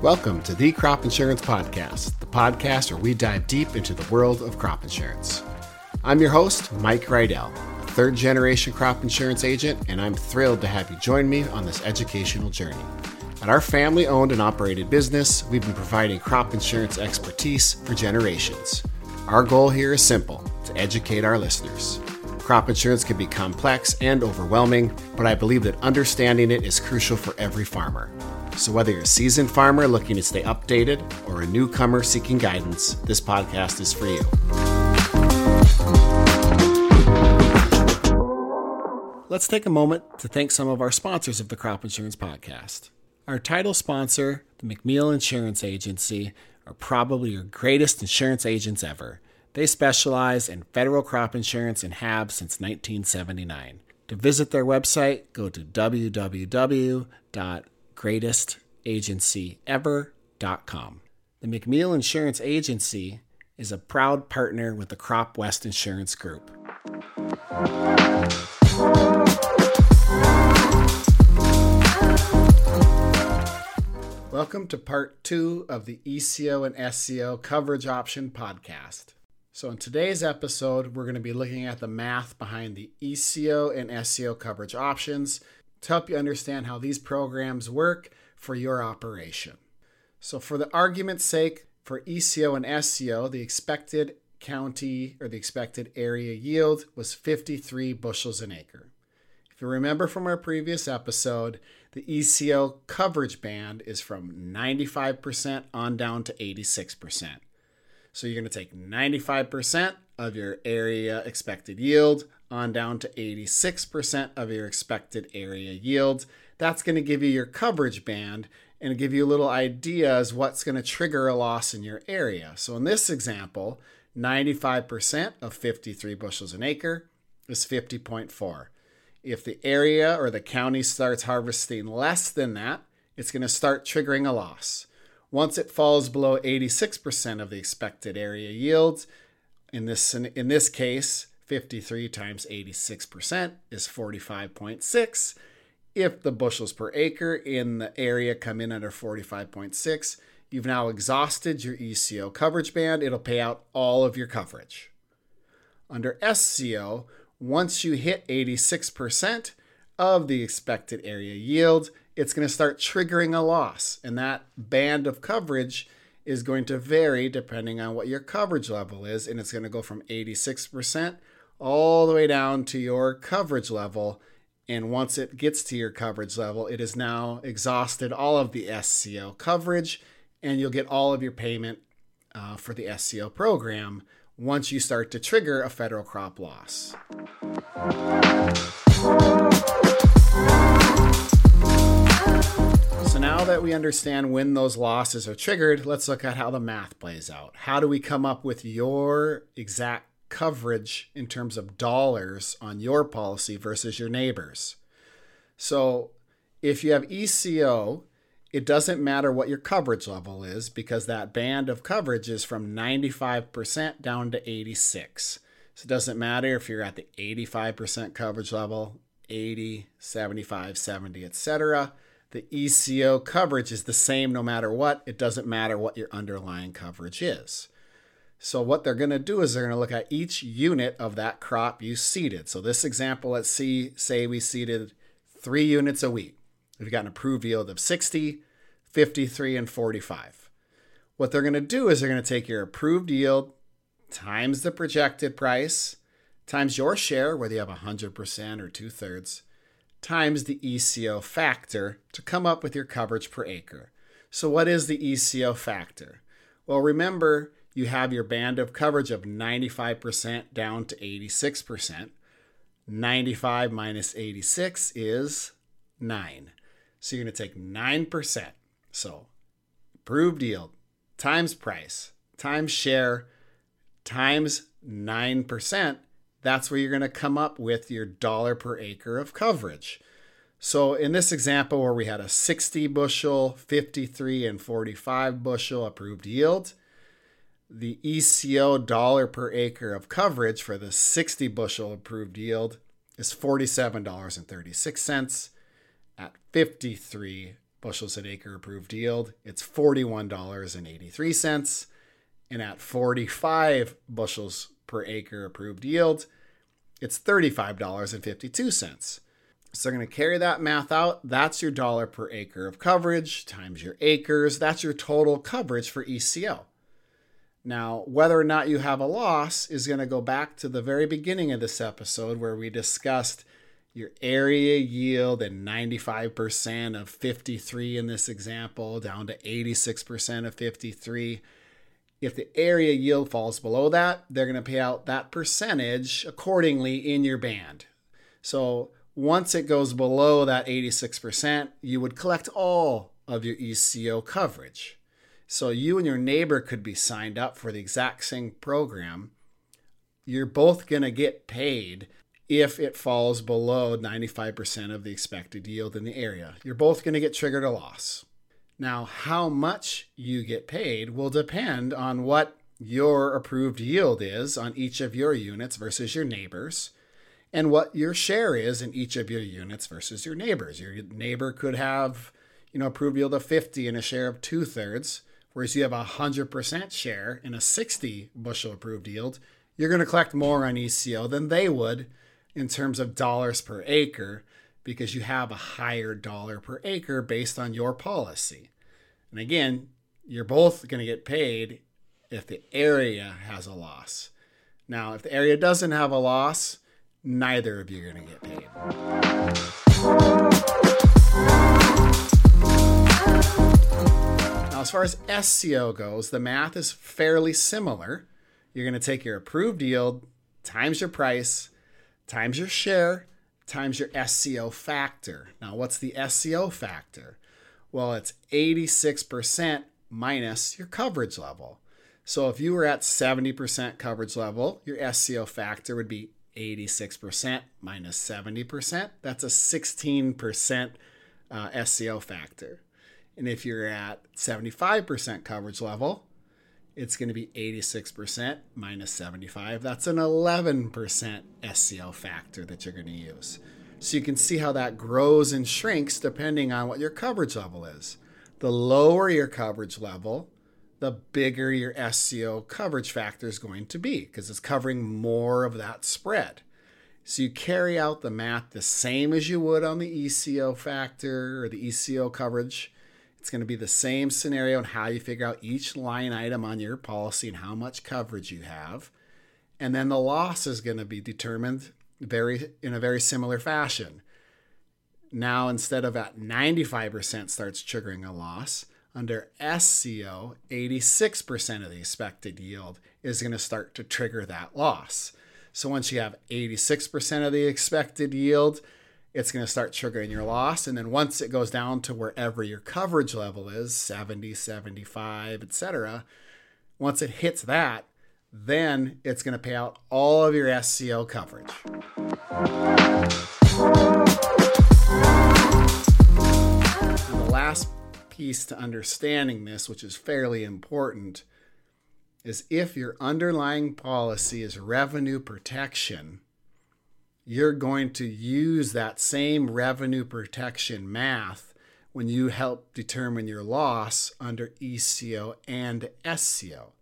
Welcome to the Crop Insurance Podcast, the podcast where we dive deep into the world of crop insurance. I'm your host, Mike Rydell, a third generation crop insurance agent, and I'm thrilled to have you join me on this educational journey. At our family owned and operated business, we've been providing crop insurance expertise for generations. Our goal here is simple to educate our listeners. Crop insurance can be complex and overwhelming, but I believe that understanding it is crucial for every farmer. So, whether you're a seasoned farmer looking to stay updated or a newcomer seeking guidance, this podcast is for you. Let's take a moment to thank some of our sponsors of the Crop Insurance Podcast. Our title sponsor, the McNeil Insurance Agency, are probably your greatest insurance agents ever. They specialize in federal crop insurance and have since 1979. To visit their website, go to www.greatestagencyever.com. The McMeel Insurance Agency is a proud partner with the Crop West Insurance Group. Welcome to part two of the ECO and SCO coverage option podcast. So, in today's episode, we're going to be looking at the math behind the ECO and SCO coverage options to help you understand how these programs work for your operation. So, for the argument's sake, for ECO and SCO, the expected county or the expected area yield was 53 bushels an acre. If you remember from our previous episode, the ECO coverage band is from 95% on down to 86%. So you're going to take 95% of your area expected yield on down to 86% of your expected area yield. That's going to give you your coverage band and give you a little idea as what's going to trigger a loss in your area. So in this example, 95% of 53 bushels an acre is 50.4. If the area or the county starts harvesting less than that, it's going to start triggering a loss. Once it falls below 86% of the expected area yields, in this in this case, 53 times 86% is 45.6. If the bushels per acre in the area come in under 45.6, you've now exhausted your ECO coverage band. It'll pay out all of your coverage. Under SCO, once you hit 86% of the expected area yield, it's going to start triggering a loss. And that band of coverage is going to vary depending on what your coverage level is. And it's going to go from 86% all the way down to your coverage level. And once it gets to your coverage level, it has now exhausted all of the SCO coverage, and you'll get all of your payment uh, for the SCO program once you start to trigger a federal crop loss. That we understand when those losses are triggered, let's look at how the math plays out. How do we come up with your exact coverage in terms of dollars on your policy versus your neighbors? So if you have ECO, it doesn't matter what your coverage level is because that band of coverage is from 95% down to 86. So it doesn't matter if you're at the 85% coverage level, 80, 75, 70, etc. The ECO coverage is the same no matter what. It doesn't matter what your underlying coverage is. So what they're going to do is they're going to look at each unit of that crop you seeded. So this example, let's see, say we seeded three units a week. We've got an approved yield of 60, 53, and 45. What they're going to do is they're going to take your approved yield times the projected price times your share, whether you have 100% or two thirds, times the ECO factor to come up with your coverage per acre. So, what is the ECO factor? Well, remember you have your band of coverage of 95% down to 86%. 95 minus 86 is 9. So you're going to take 9%. So approved yield times price times share times 9%. That's where you're going to come up with your dollar per acre of coverage. So in this example where we had a 60 bushel, 53 and 45 bushel approved yield, the ECO dollar per acre of coverage for the 60 bushel approved yield is $47.36. At 53 bushels an acre approved yield, it's $41.83. And at 45 bushels per acre approved yield, it's $35.52. So they're going to carry that math out. That's your dollar per acre of coverage times your acres. That's your total coverage for ECO. Now, whether or not you have a loss is going to go back to the very beginning of this episode where we discussed your area yield and 95% of 53 in this example down to 86% of 53. If the area yield falls below that, they're going to pay out that percentage accordingly in your band. So once it goes below that 86%, you would collect all of your ECO coverage. So you and your neighbor could be signed up for the exact same program. You're both going to get paid if it falls below 95% of the expected yield in the area. You're both going to get triggered a loss. Now, how much you get paid will depend on what your approved yield is on each of your units versus your neighbors and what your share is in each of your units versus your neighbors. Your neighbor could have, you know, approved yield of 50 and a share of two thirds, whereas you have a 100% share in a 60 bushel approved yield. You're going to collect more on ECO than they would in terms of dollars per acre because you have a higher dollar per acre based on your policy. And again, you're both going to get paid if the area has a loss. Now, if the area doesn't have a loss, neither of you are going to get paid. Now, as far as SCO goes, the math is fairly similar. You're going to take your approved yield times your price times your share times your SCO factor. Now, what's the SCO factor? Well, it's 86% minus your coverage level. So if you were at 70% coverage level, your SCO factor would be 86% minus 70%, that's a 16% uh, SCO factor. And if you're at 75% coverage level, it's going to be 86% minus 75. That's an 11% SCO factor that you're going to use. So you can see how that grows and shrinks depending on what your coverage level is. The lower your coverage level, the bigger your SCO coverage factor is going to be because it's covering more of that spread. So you carry out the math the same as you would on the ECO factor or the ECO coverage. It's going to be the same scenario and how you figure out each line item on your policy and how much coverage you have. And then the loss is going to be determined very in a very similar fashion. Now instead of at 95% starts triggering a loss, under SCO, 86% of the expected yield is going to start to trigger that loss. So once you have 86% of the expected yield, it's going to start triggering your loss. And then once it goes down to wherever your coverage level is 70, 75, etc., once it hits that, then it's going to pay out all of your SCO coverage. And the last piece to understanding this, which is fairly important, is if your underlying policy is revenue protection, you're going to use that same revenue protection math when you help determine your loss under ECO and SCO.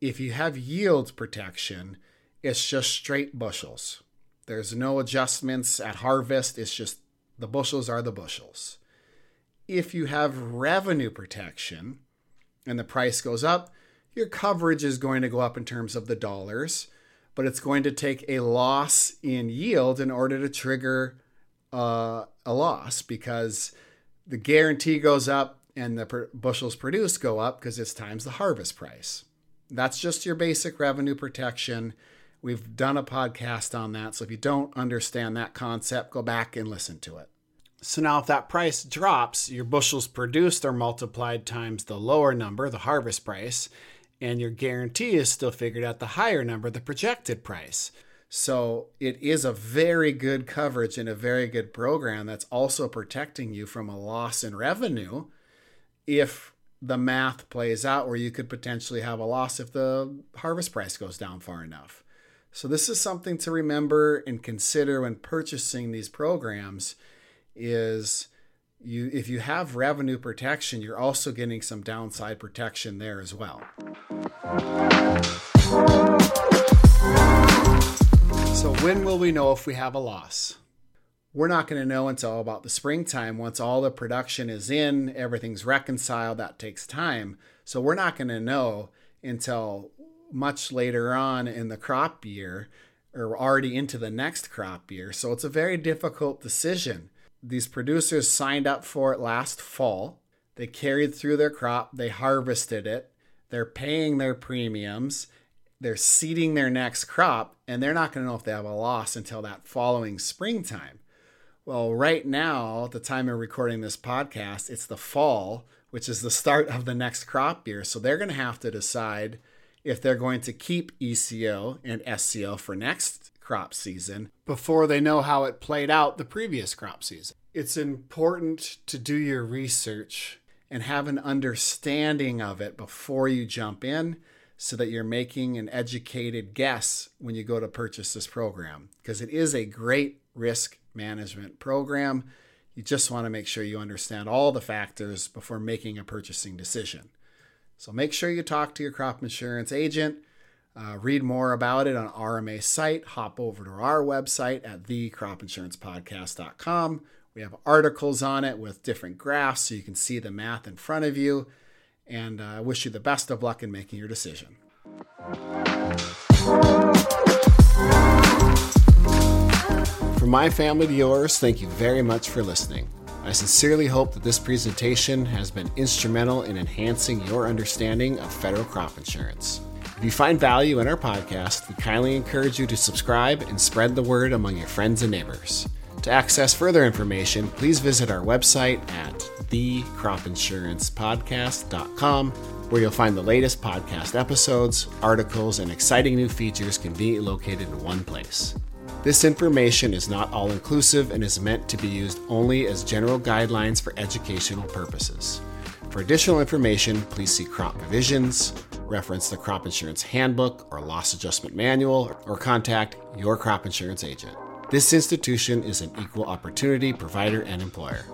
If you have yield protection, it's just straight bushels. There's no adjustments at harvest, it's just the bushels are the bushels if you have revenue protection and the price goes up, your coverage is going to go up in terms of the dollars, but it's going to take a loss in yield in order to trigger uh, a loss because the guarantee goes up and the per- bushels produced go up because it's times the harvest price. That's just your basic revenue protection. We've done a podcast on that. So if you don't understand that concept, go back and listen to it. So now if that price drops, your bushels produced are multiplied times the lower number, the harvest price, and your guarantee is still figured out the higher number, the projected price. So it is a very good coverage and a very good program that's also protecting you from a loss in revenue if the math plays out where you could potentially have a loss if the harvest price goes down far enough. So this is something to remember and consider when purchasing these programs is you if you have revenue protection, you're also getting some downside protection there as well. So when will we know if we have a loss? We're not going to know until about the springtime once all the production is in, everything's reconciled, that takes time. So we're not going to know until much later on in the crop year or already into the next crop year. So it's a very difficult decision. These producers signed up for it last fall. They carried through their crop, they harvested it, they're paying their premiums, they're seeding their next crop, and they're not going to know if they have a loss until that following springtime. Well, right now, at the time of recording this podcast, it's the fall, which is the start of the next crop year. So they're going to have to decide if they're going to keep ECO and SCO for next crop season before they know how it played out the previous crop season. It's important to do your research and have an understanding of it before you jump in so that you're making an educated guess when you go to purchase this program because it is a great risk management program. You just want to make sure you understand all the factors before making a purchasing decision. So make sure you talk to your crop insurance agent. Uh, read more about it on RMA site. Hop over to our website at thecropinsurancepodcast.com. We have articles on it with different graphs so you can see the math in front of you. And I uh, wish you the best of luck in making your decision. From my family to yours, thank you very much for listening. I sincerely hope that this presentation has been instrumental in enhancing your understanding of federal crop insurance. If you find value in our podcast, we kindly encourage you to subscribe and spread the word among your friends and neighbors. To access further information, please visit our website at thecropinsurancepodcast.com, where you'll find the latest podcast episodes, articles, and exciting new features conveniently located in one place. This information is not all inclusive and is meant to be used only as general guidelines for educational purposes. For additional information, please see crop provisions, reference the crop insurance handbook or loss adjustment manual, or contact your crop insurance agent. This institution is an equal opportunity provider and employer.